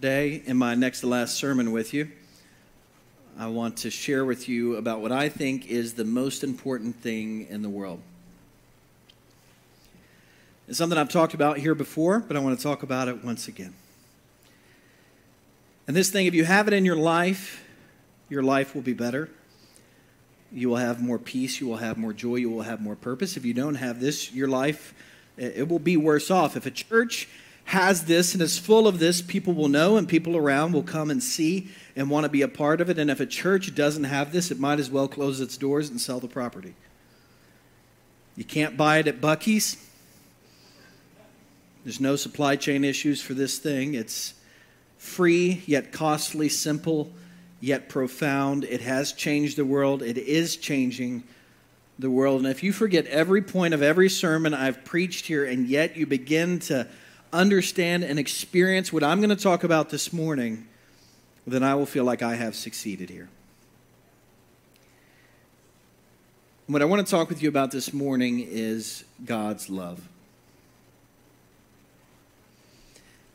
Today, in my next to last sermon with you, I want to share with you about what I think is the most important thing in the world. It's something I've talked about here before, but I want to talk about it once again. And this thing, if you have it in your life, your life will be better. You will have more peace. You will have more joy. You will have more purpose. If you don't have this, your life, it will be worse off. If a church has this and is full of this, people will know and people around will come and see and want to be a part of it. And if a church doesn't have this, it might as well close its doors and sell the property. You can't buy it at Buc-ee's. There's no supply chain issues for this thing. It's free, yet costly, simple, yet profound. It has changed the world. It is changing the world. And if you forget every point of every sermon I've preached here, and yet you begin to understand and experience what I'm going to talk about this morning, then I will feel like I have succeeded here. What I want to talk with you about this morning is God's love.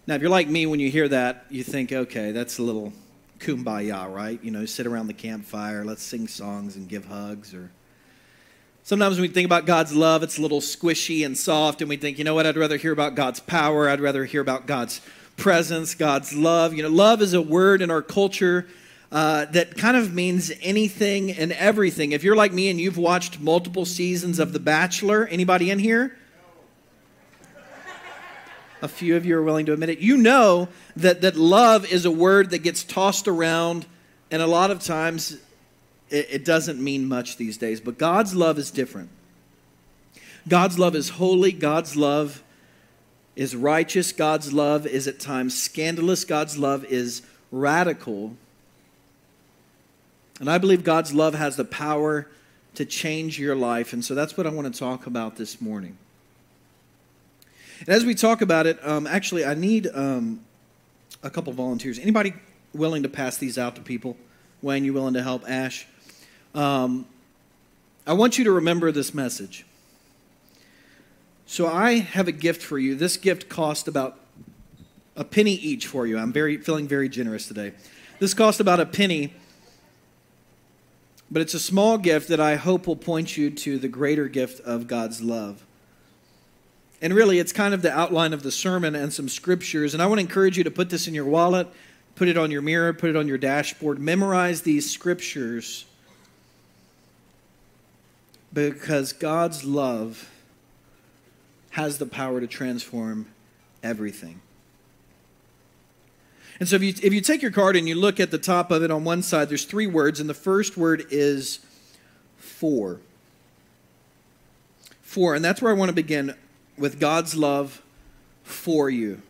Now, if you're like me, when you hear that, you think, okay, that's a little kumbaya, right? You know, sit around the campfire, let's sing songs and give hugs or Sometimes when we think about God's love, it's a little squishy and soft, and we think, you know what, I'd rather hear about God's power. I'd rather hear about God's presence, God's love. You know, love is a word in our culture uh, that kind of means anything and everything. If you're like me and you've watched multiple seasons of The Bachelor, anybody in here? A few of you are willing to admit it. You know that, that love is a word that gets tossed around, and a lot of times it, it doesn't mean much these days. But God's love is different. God's love is holy. God's love is righteous. God's love is at times scandalous. God's love is radical. And I believe God's love has the power to change your life. And so that's what I want to talk about this morning. And as we talk about it, um, actually, I need um, a couple volunteers. Anybody willing to pass these out to people? Wayne, you willing to help? Ash? Um, I want you to remember this message. So I have a gift for you. This gift cost about a penny each for you. I'm very feeling very generous today. This cost about a penny, but it's a small gift that I hope will point you to the greater gift of God's love. And really, it's kind of the outline of the sermon and some scriptures. And I want to encourage you to put this in your wallet, put it on your mirror, put it on your dashboard, memorize these scriptures because God's love has the power to transform everything. And so if you, if you take your card and you look at the top of it on one side, there's three words, and the first word is for. For, and that's where I want to begin with God's love for you.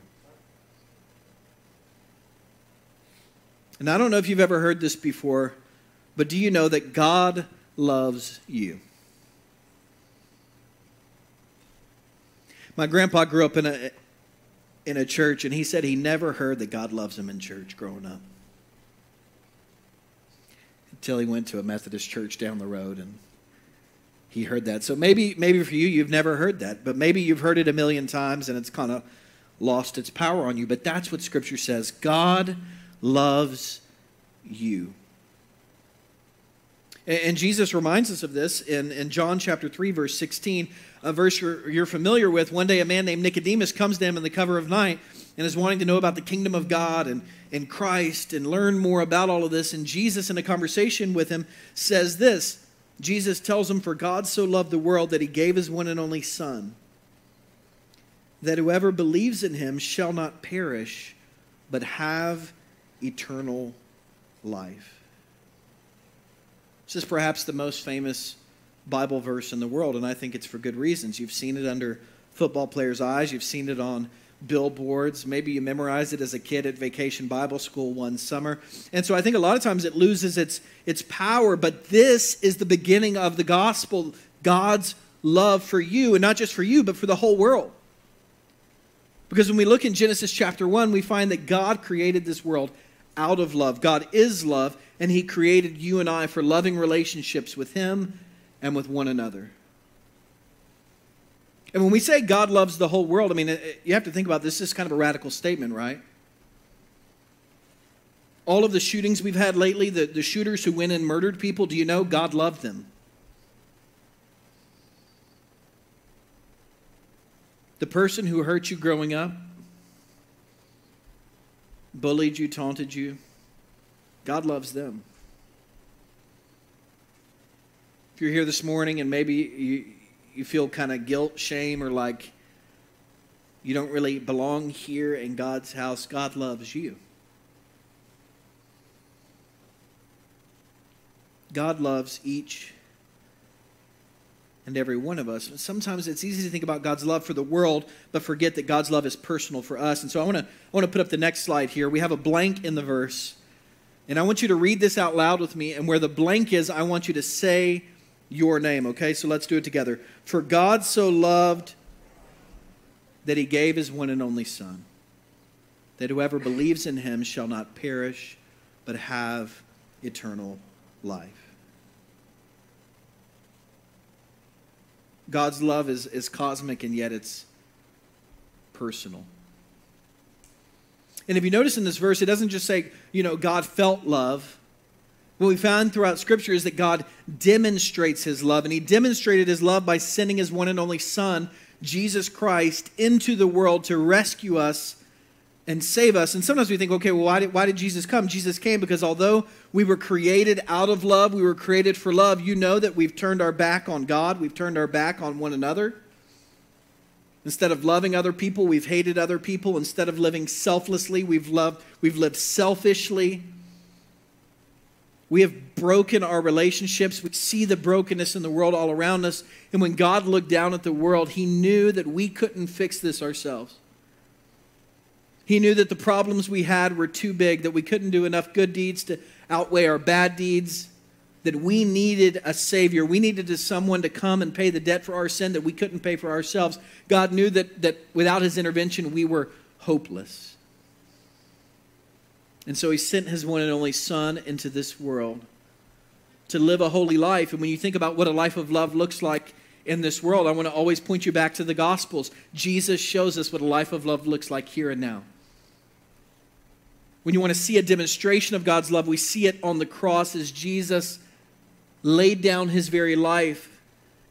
And I don't know if you've ever heard this before, but do you know that God loves you? My grandpa grew up in a in a church, and he said he never heard that God loves him in church growing up until he went to a Methodist church down the road and he heard that. So maybe maybe for you you've never heard that, but maybe you've heard it a million times and it's kind of lost its power on you. But that's what Scripture says. God loves you. And Jesus reminds us of this in, in John chapter 3, verse 16, a verse you're, you're, familiar with. One day, a man named Nicodemus comes to him in the cover of night and is wanting to know about the kingdom of God and, and Christ and learn more about all of this. And Jesus, in a conversation with him, says this Jesus tells him, For God so loved the world that he gave his one and only Son, that whoever believes in him shall not perish, but have eternal life. This is perhaps the most famous Bible verse in the world, and I think it's for good reasons. You've seen it under football players' eyes, you've seen it on billboards. Maybe you memorized it as a kid at vacation Bible school one summer. And so I think a lot of times it loses its, its power, but this is the beginning of the gospel God's love for you, and not just for you, but for the whole world. Because when we look in Genesis chapter 1, we find that God created this world out of love. God is love, and He created you and I for loving relationships with Him and with one another. And when we say God loves the whole world, I mean, you have to think about this. This is kind of a radical statement, right? All of the shootings we've had lately, the, the shooters who went and murdered people, do you know God loved them? The person who hurt you growing up, bullied you, taunted you, God loves them. If you're here this morning and maybe you, you feel kind of guilt, shame, or like you don't really belong here in God's house, God loves you. God loves each and every one of us. Sometimes it's easy to think about God's love for the world, but forget that God's love is personal for us. And so I want to I want to put up the next slide here. We have a blank in the verse. And I want you to read this out loud with me. And where the blank is, I want you to say your name, okay? So let's do it together. For God so loved that he gave his one and only Son, that whoever believes in him shall not perish, but have eternal life. God's love is, is cosmic and yet it's personal. And if you notice in this verse, it doesn't just say, you know, God felt love. What we found throughout Scripture is that God demonstrates his love, and he demonstrated his love by sending his one and only Son, Jesus Christ, into the world to rescue us and save us. And sometimes we think, okay, well, why did, why did Jesus come? Jesus came because although we were created out of love, we were created for love, you know that we've turned our back on God, we've turned our back on one another. Instead of loving other people, we've hated other people. Instead of living selflessly, we've loved we've lived selfishly. We have broken our relationships. We see the brokenness in the world all around us. And when God looked down at the world, he knew that we couldn't fix this ourselves. He knew that the problems we had were too big, that we couldn't do enough good deeds to outweigh our bad deeds, that we needed a Savior. We needed someone to come and pay the debt for our sin that we couldn't pay for ourselves. God knew that, that without His intervention, we were hopeless. And so He sent His one and only Son into this world to live a holy life. And when you think about what a life of love looks like, in this world, I want to always point you back to the Gospels. Jesus shows us what a life of love looks like here and now. When you want to see a demonstration of God's love, we see it on the cross as Jesus laid down his very life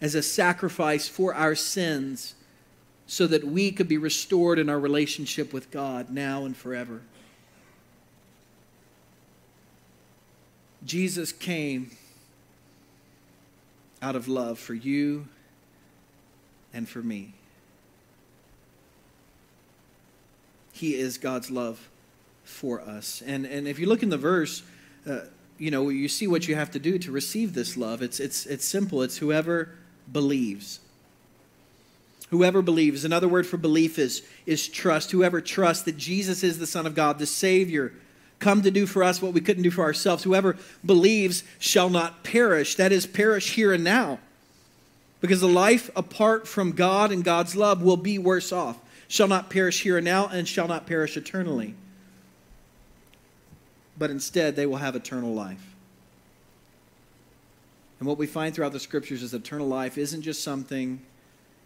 as a sacrifice for our sins so that we could be restored in our relationship with God now and forever. Jesus came out of love for you and for me. He is God's love for us. And, and if you look in the verse, uh, you know, you see what you have to do to receive this love. It's, it's, it's simple. It's whoever believes. Whoever believes. Another word for belief is, is trust. Whoever trusts that Jesus is the Son of God, the Savior, come to do for us what we couldn't do for ourselves. Whoever believes shall not perish. That is, perish here and now. Because the life apart from God and God's love will be worse off. Shall not perish here and now, and shall not perish eternally but instead they will have eternal life. And what we find throughout the scriptures is eternal life isn't just something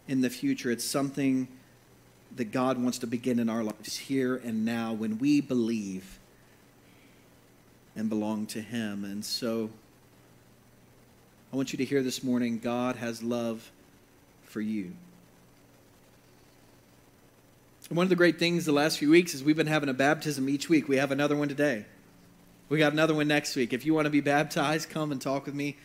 in the future, it's something that God wants to begin in our lives here and now when we believe and belong to Him. And so I want you to hear this morning God has love for you. One of the great things the last few weeks is we've been having a baptism each week. We have another one today. We got another one next week. If you want to be baptized, come and talk with me.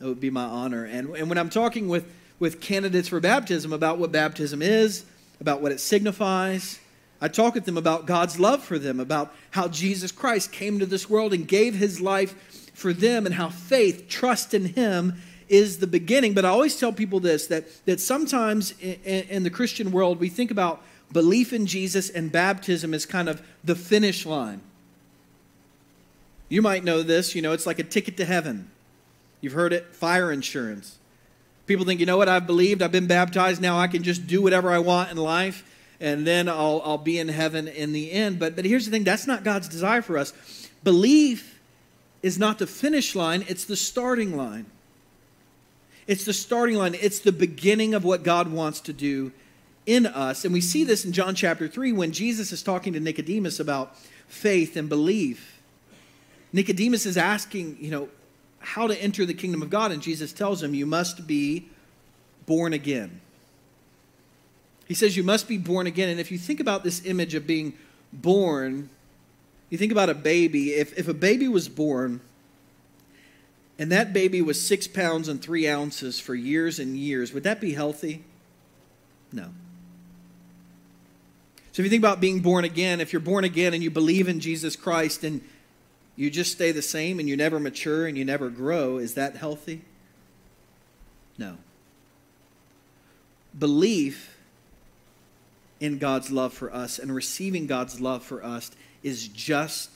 It would be my honor. And, and when I'm talking with, with candidates for baptism about what baptism is, about what it signifies, I talk with them about God's love for them, about how Jesus Christ came to this world and gave his life for them, and how faith, trust in him, is the beginning. But I always tell people this that, that sometimes in, in the Christian world, we think about belief in Jesus and baptism as kind of the finish line. You might know this, you know, it's like a ticket to heaven. You've heard it fire insurance. People think, you know what, I've believed, I've been baptized, now I can just do whatever I want in life, and then I'll, I'll be in heaven in the end. But, but here's the thing that's not God's desire for us. Belief is not the finish line, it's the starting line. It's the starting line, it's the beginning of what God wants to do in us. And we see this in John chapter 3 when Jesus is talking to Nicodemus about faith and belief. Nicodemus is asking, you know, how to enter the kingdom of God, and Jesus tells him, You must be born again. He says, You must be born again. And if you think about this image of being born, you think about a baby. If, if a baby was born, and that baby was six pounds and three ounces for years and years, would that be healthy? No. So if you think about being born again, if you're born again and you believe in Jesus Christ and you just stay the same and you never mature and you never grow, is that healthy? No. Belief in God's love for us and receiving God's love for us is just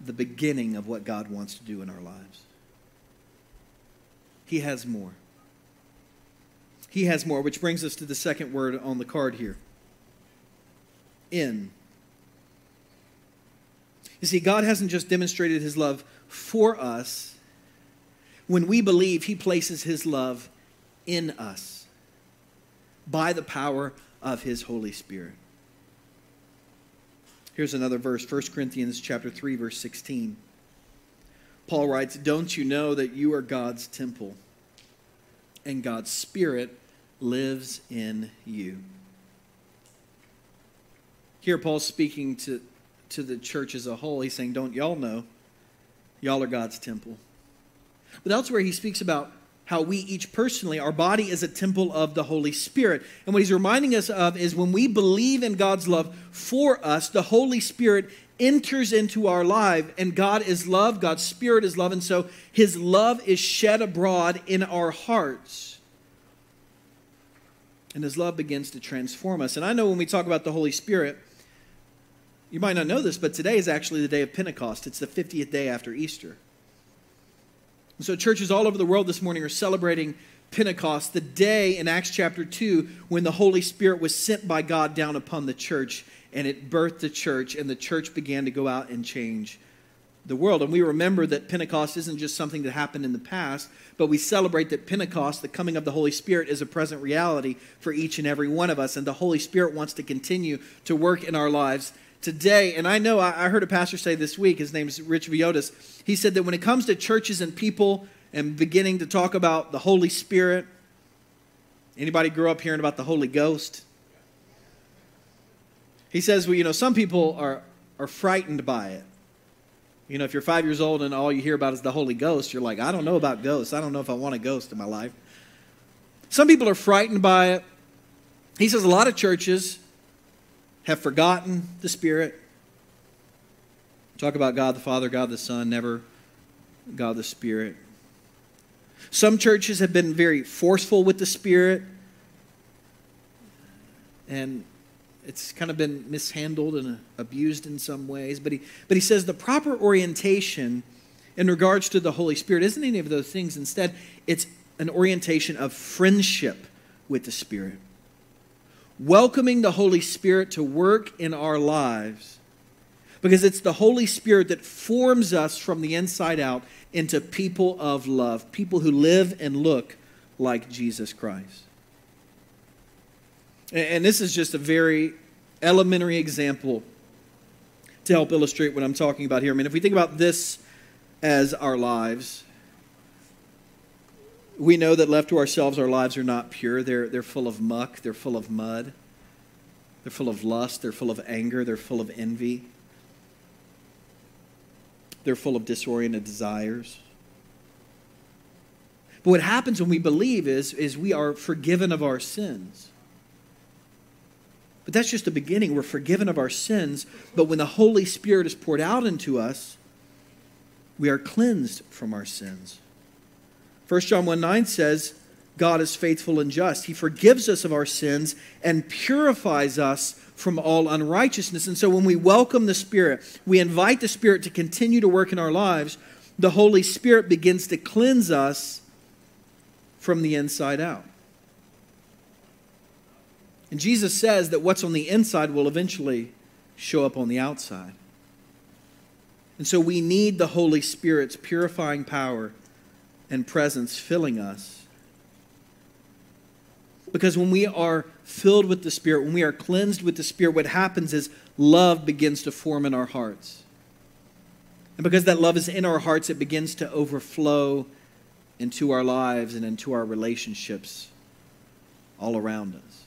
the beginning of what God wants to do in our lives. He has more. He has more, which brings us to the second word on the card here in. You see, God hasn't just demonstrated his love for us. When we believe, he places his love in us by the power of his Holy Spirit. Here's another verse, 1 Corinthians chapter 3 verse 16. Paul writes, "Don't you know that you are God's temple and God's Spirit lives in you. Here, Paul's speaking to, to the church as a whole. He's saying, Don't y'all know? Y'all are God's temple. But elsewhere, he speaks about how we each personally, our body is a temple of the Holy Spirit. And what he's reminding us of is when we believe in God's love for us, the Holy Spirit enters into our life, and God is love, God's Spirit is love, and so his love is shed abroad in our hearts. And his love begins to transform us. And I know when we talk about the Holy Spirit, you might not know this, but today is actually the day of Pentecost. It's the 50th day after Easter. And so churches all over the world this morning are celebrating Pentecost, the day in Acts chapter 2 when the Holy Spirit was sent by God down upon the church and it birthed the church, and the church began to go out and change the world. And we remember that Pentecost isn't just something that happened in the past, but we celebrate that Pentecost, the coming of the Holy Spirit, is a present reality for each and every one of us. And the Holy Spirit wants to continue to work in our lives today. And I know I heard a pastor say this week, his name is Rich Villodas. He said that when it comes to churches and people and beginning to talk about the Holy Spirit, anybody grew up hearing about the Holy Ghost? He says, well, you know, some people are, are frightened by it. You know, if you're five years old and all you hear about is the Holy Ghost, you're like, I don't know about ghosts. I don't know if I want a ghost in my life. Some people are frightened by it. He says a lot of churches have forgotten the Spirit. Talk about God the Father, God the Son, never God the Spirit. Some churches have been very forceful with the Spirit. And it's kind of been mishandled and abused in some ways. But he, but he says the proper orientation in regards to the Holy Spirit isn't any of those things. Instead, it's an orientation of friendship with the Spirit. Welcoming the Holy Spirit to work in our lives because it's the Holy Spirit that forms us from the inside out into people of love, people who live and look like Jesus Christ. And this is just a very elementary example to help illustrate what I'm talking about here. I mean, if we think about this as our lives, we know that left to ourselves, our lives are not pure. They're, they're full of muck, they're full of mud, they're full of lust, they're full of anger, they're full of envy, they're full of disoriented desires. But what happens when we believe is, is we are forgiven of our sins. But that's just the beginning. We're forgiven of our sins. But when the Holy Spirit is poured out into us, we are cleansed from our sins. 1 John 1 9 says, God is faithful and just. He forgives us of our sins and purifies us from all unrighteousness. And so when we welcome the Spirit, we invite the Spirit to continue to work in our lives, the Holy Spirit begins to cleanse us from the inside out. And Jesus says that what's on the inside will eventually show up on the outside. And so we need the Holy Spirit's purifying power and presence filling us. Because when we are filled with the Spirit, when we are cleansed with the Spirit, what happens is love begins to form in our hearts. And because that love is in our hearts, it begins to overflow into our lives and into our relationships all around us.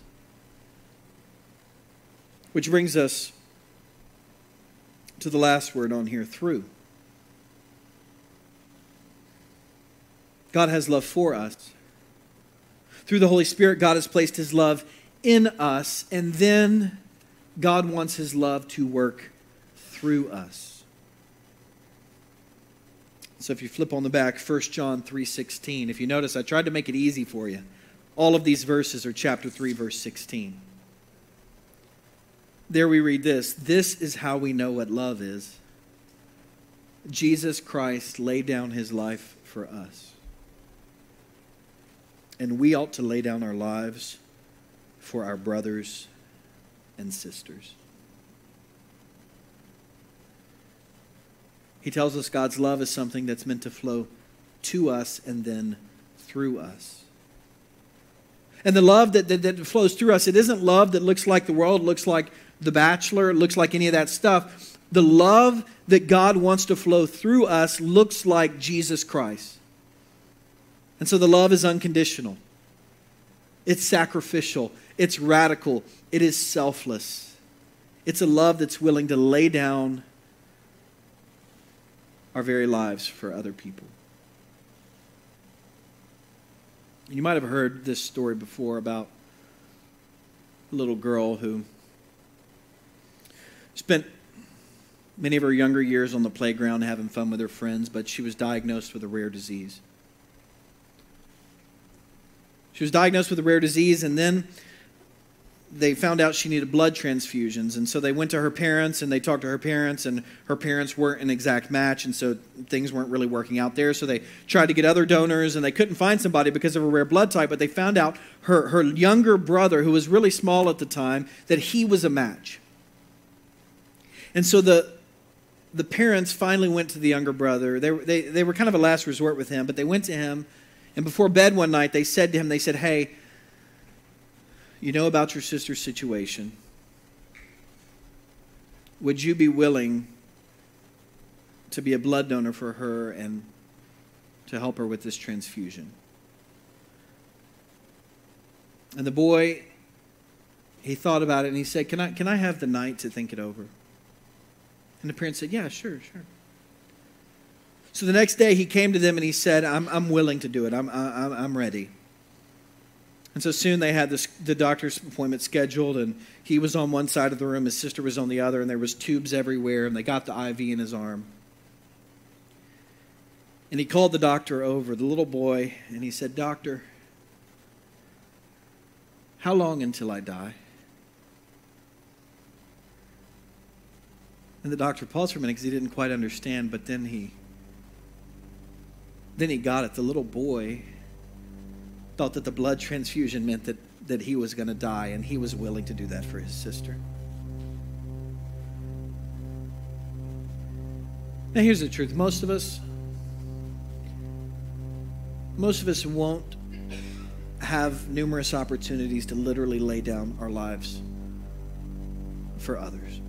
Which brings us to the last word on here through. God has love for us. Through the Holy Spirit, God has placed His love in us, and then God wants His love to work through us. So if you flip on the back, 1 John 3:16, if you notice I tried to make it easy for you. All of these verses are chapter 3 verse 16. There we read this, this is how we know what love is. Jesus Christ laid down his life for us. And we ought to lay down our lives for our brothers and sisters. He tells us God's love is something that's meant to flow to us and then through us. And the love that, that, that, flows through us, it isn't love that looks like the world, looks like The Bachelor, looks like any of that stuff. The love that God wants to flow through us looks like Jesus Christ. And so the love is unconditional, it's sacrificial, it's radical, it is selfless. It's a love that's willing to lay down our very lives for other people. You might have heard this story before about a little girl who spent many of her younger years on the playground having fun with her friends, but she was diagnosed with a rare disease. She was diagnosed with a rare disease, and then they found out she needed blood transfusions. And so they went to her parents and they talked to her parents, and her parents weren't an exact match. And so things weren't really working out there. So they tried to get other donors and they couldn't find somebody because of a rare blood type. But they found out her, her younger brother, who was really small at the time, that he was a match. And so the, the parents finally went to the younger brother. They, they, they were kind of a last resort with him, but they went to him. And before bed one night, they said to him, they said, Hey, you know about your sister's situation. Would you be willing to be a blood donor for her and to help her with this transfusion? And the boy, he thought about it and he said, Can I, can I have the night to think it over? And the parents said, Yeah, sure, sure. So the next day he came to them and he said, I'm, I'm willing to do it. I'm, I'm, I'm ready. And so soon they had this, the doctor's appointment scheduled, and he was on one side of the room, his sister was on the other, and there was tubes everywhere, and they got the IV in his arm. And he called the doctor over, the little boy, and he said, Doctor, how long until I die? And the doctor paused for a minute because he didn't quite understand, but then he then he got it. The little boy thought that the blood transfusion meant that, that he was going to die, and he was willing to do that for his sister. Now, here's the truth most of us, most of us won't have numerous opportunities to literally lay down our lives for others.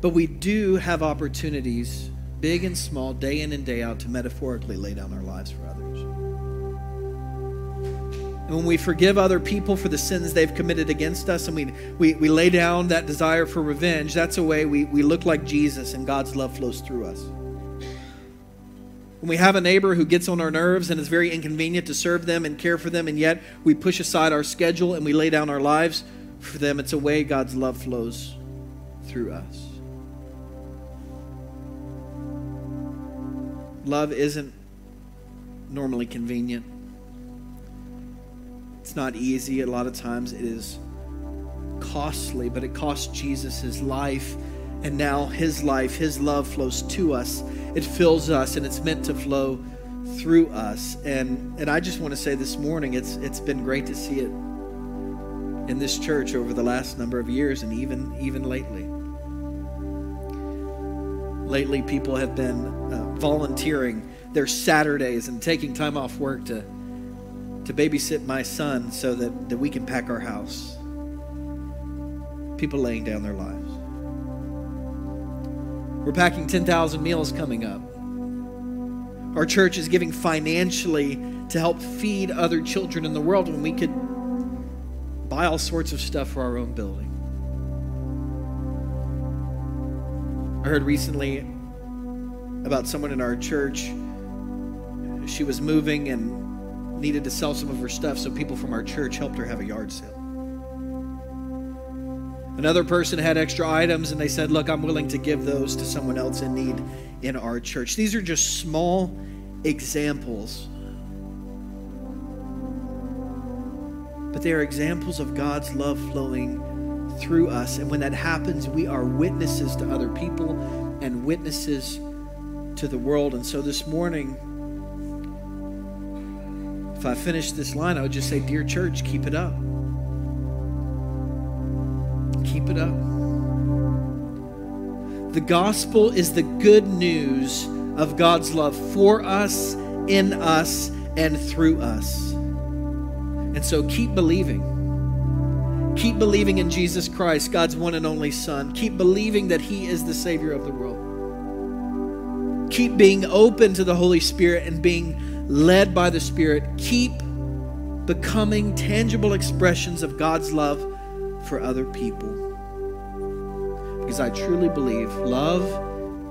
But we do have opportunities, big and small, day in and day out, to metaphorically lay down our lives for others. And when we forgive other people for the sins they've committed against us and we, we, we lay down that desire for revenge, that's a way we, we look like Jesus and God's love flows through us. When we have a neighbor who gets on our nerves and it's very inconvenient to serve them and care for them, and yet we push aside our schedule and we lay down our lives for them, it's a way God's love flows through us. Love isn't normally convenient. It's not easy. A lot of times it is costly, but it cost Jesus his life. And now his life, his love flows to us. It fills us and it's meant to flow through us. And and I just want to say this morning, it's it's been great to see it in this church over the last number of years and even even lately. Lately people have been uh, volunteering their Saturdays and taking time off work to to babysit my son so that, that we can pack our house. People laying down their lives. We're packing 10,000 meals coming up. Our church is giving financially to help feed other children in the world when we could buy all sorts of stuff for our own building. I heard recently about someone in our church. She was moving and needed to sell some of her stuff, so people from our church helped her have a yard sale. Another person had extra items and they said, Look, I'm willing to give those to someone else in need in our church. These are just small examples. But they are examples of God's love flowing through us. And when that happens, we are witnesses to other people and witnesses to the world. And so this morning, if I finish this line, I would just say, Dear church, keep it up. Keep it up. The gospel is the good news of God's love for us, in us, and through us. And so keep believing. Keep believing in Jesus Christ, God's one and only Son. Keep believing that He is the Savior of the world. Keep being open to the Holy Spirit and being led by the Spirit. Keep becoming tangible expressions of God's love for other people. Because I truly believe love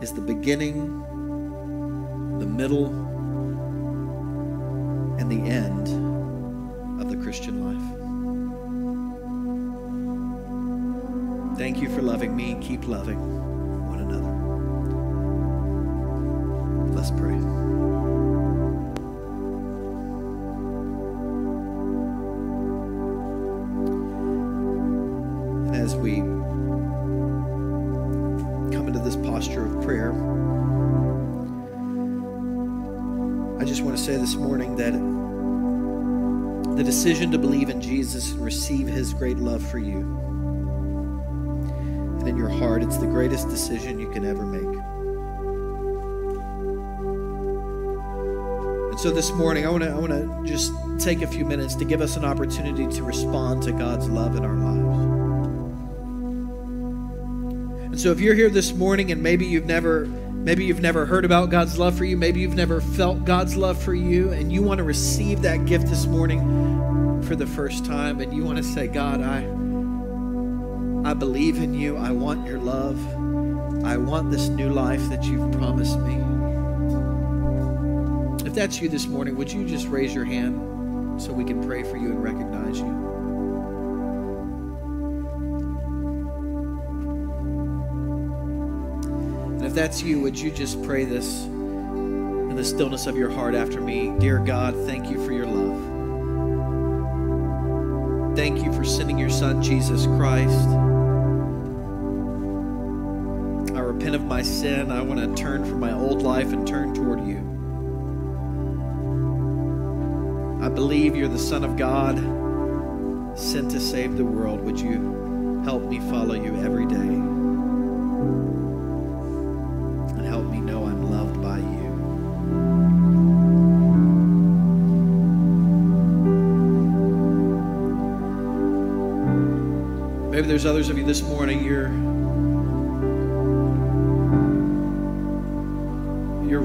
is the beginning, the middle, and the end Thank you for loving me. Keep loving one another. Let's pray. As we come into this posture of prayer, I just want to say this morning that the decision to believe in Jesus and receive his great love for you your heart, it's the greatest decision you can ever make. And so this morning, I want to I want to just take a few minutes to give us an opportunity to respond to God's love in our lives. And so if you're here this morning and maybe you've never maybe you've never heard about God's love for you, maybe you've never felt God's love for you and you want to receive that gift this morning for the first time and you want to say, "God, I I believe in you. I want your love. I want this new life that you've promised me. If that's you this morning, would you just raise your hand so we can pray for you and recognize you? And if that's you, would you just pray this in the stillness of your heart after me? Dear God, thank you for your love. Thank you for sending your son, Jesus Christ. My sin. I want to turn from my old life and turn toward you. I believe you're the Son of God sent to save the world. Would you help me follow you every day? And help me know I'm loved by you. Maybe there's others of you this morning, you're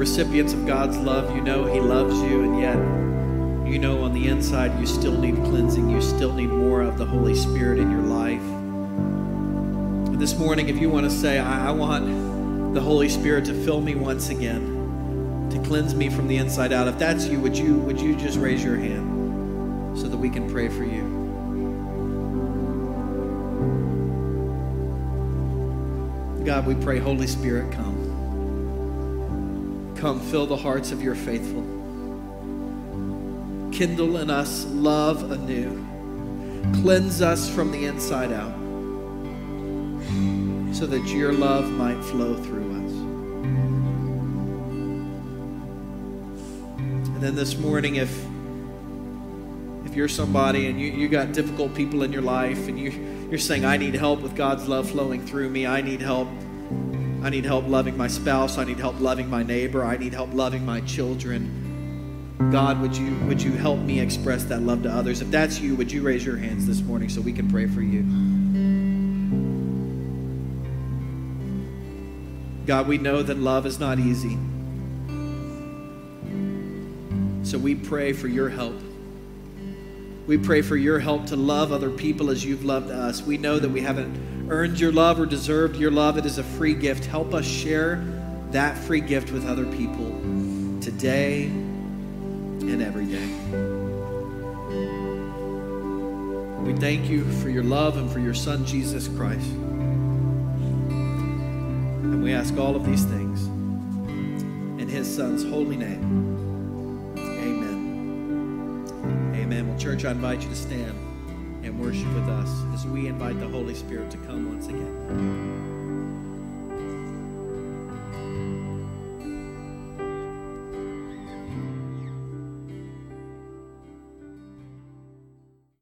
recipients of God's love. You know He loves you, and yet you know on the inside you still need cleansing. You still need more of the Holy Spirit in your life. This morning, if you want to say, I, I want the Holy Spirit to fill me once again, to cleanse me from the inside out, if that's you, would you would you just raise your hand so that we can pray for you? God, we pray, Holy Spirit, come. Come, fill the hearts of your faithful. Kindle in us love anew. Cleanse us from the inside out so that your love might flow through us. And then this morning, if if you're somebody and you, you got difficult people in your life and you, you're saying, I need help with God's love flowing through me, I need help. I need help loving my spouse. I need help loving my neighbor. I need help loving my children. God, would you would you help me express that love to others? If that's you, would you raise your hands this morning so we can pray for you? God, we know that love is not easy. So we pray for your help. We pray for your help to love other people as you've loved us. We know that we haven't earned your love or deserved your love. It is a free gift. Help us share that free gift with other people today and every day. We thank you for your love and for your Son, Jesus Christ. And we ask all of these things in his Son's holy name. Amen. Amen. Well, church, I invite you to stand and worship with us as we invite the Holy Spirit to come once again.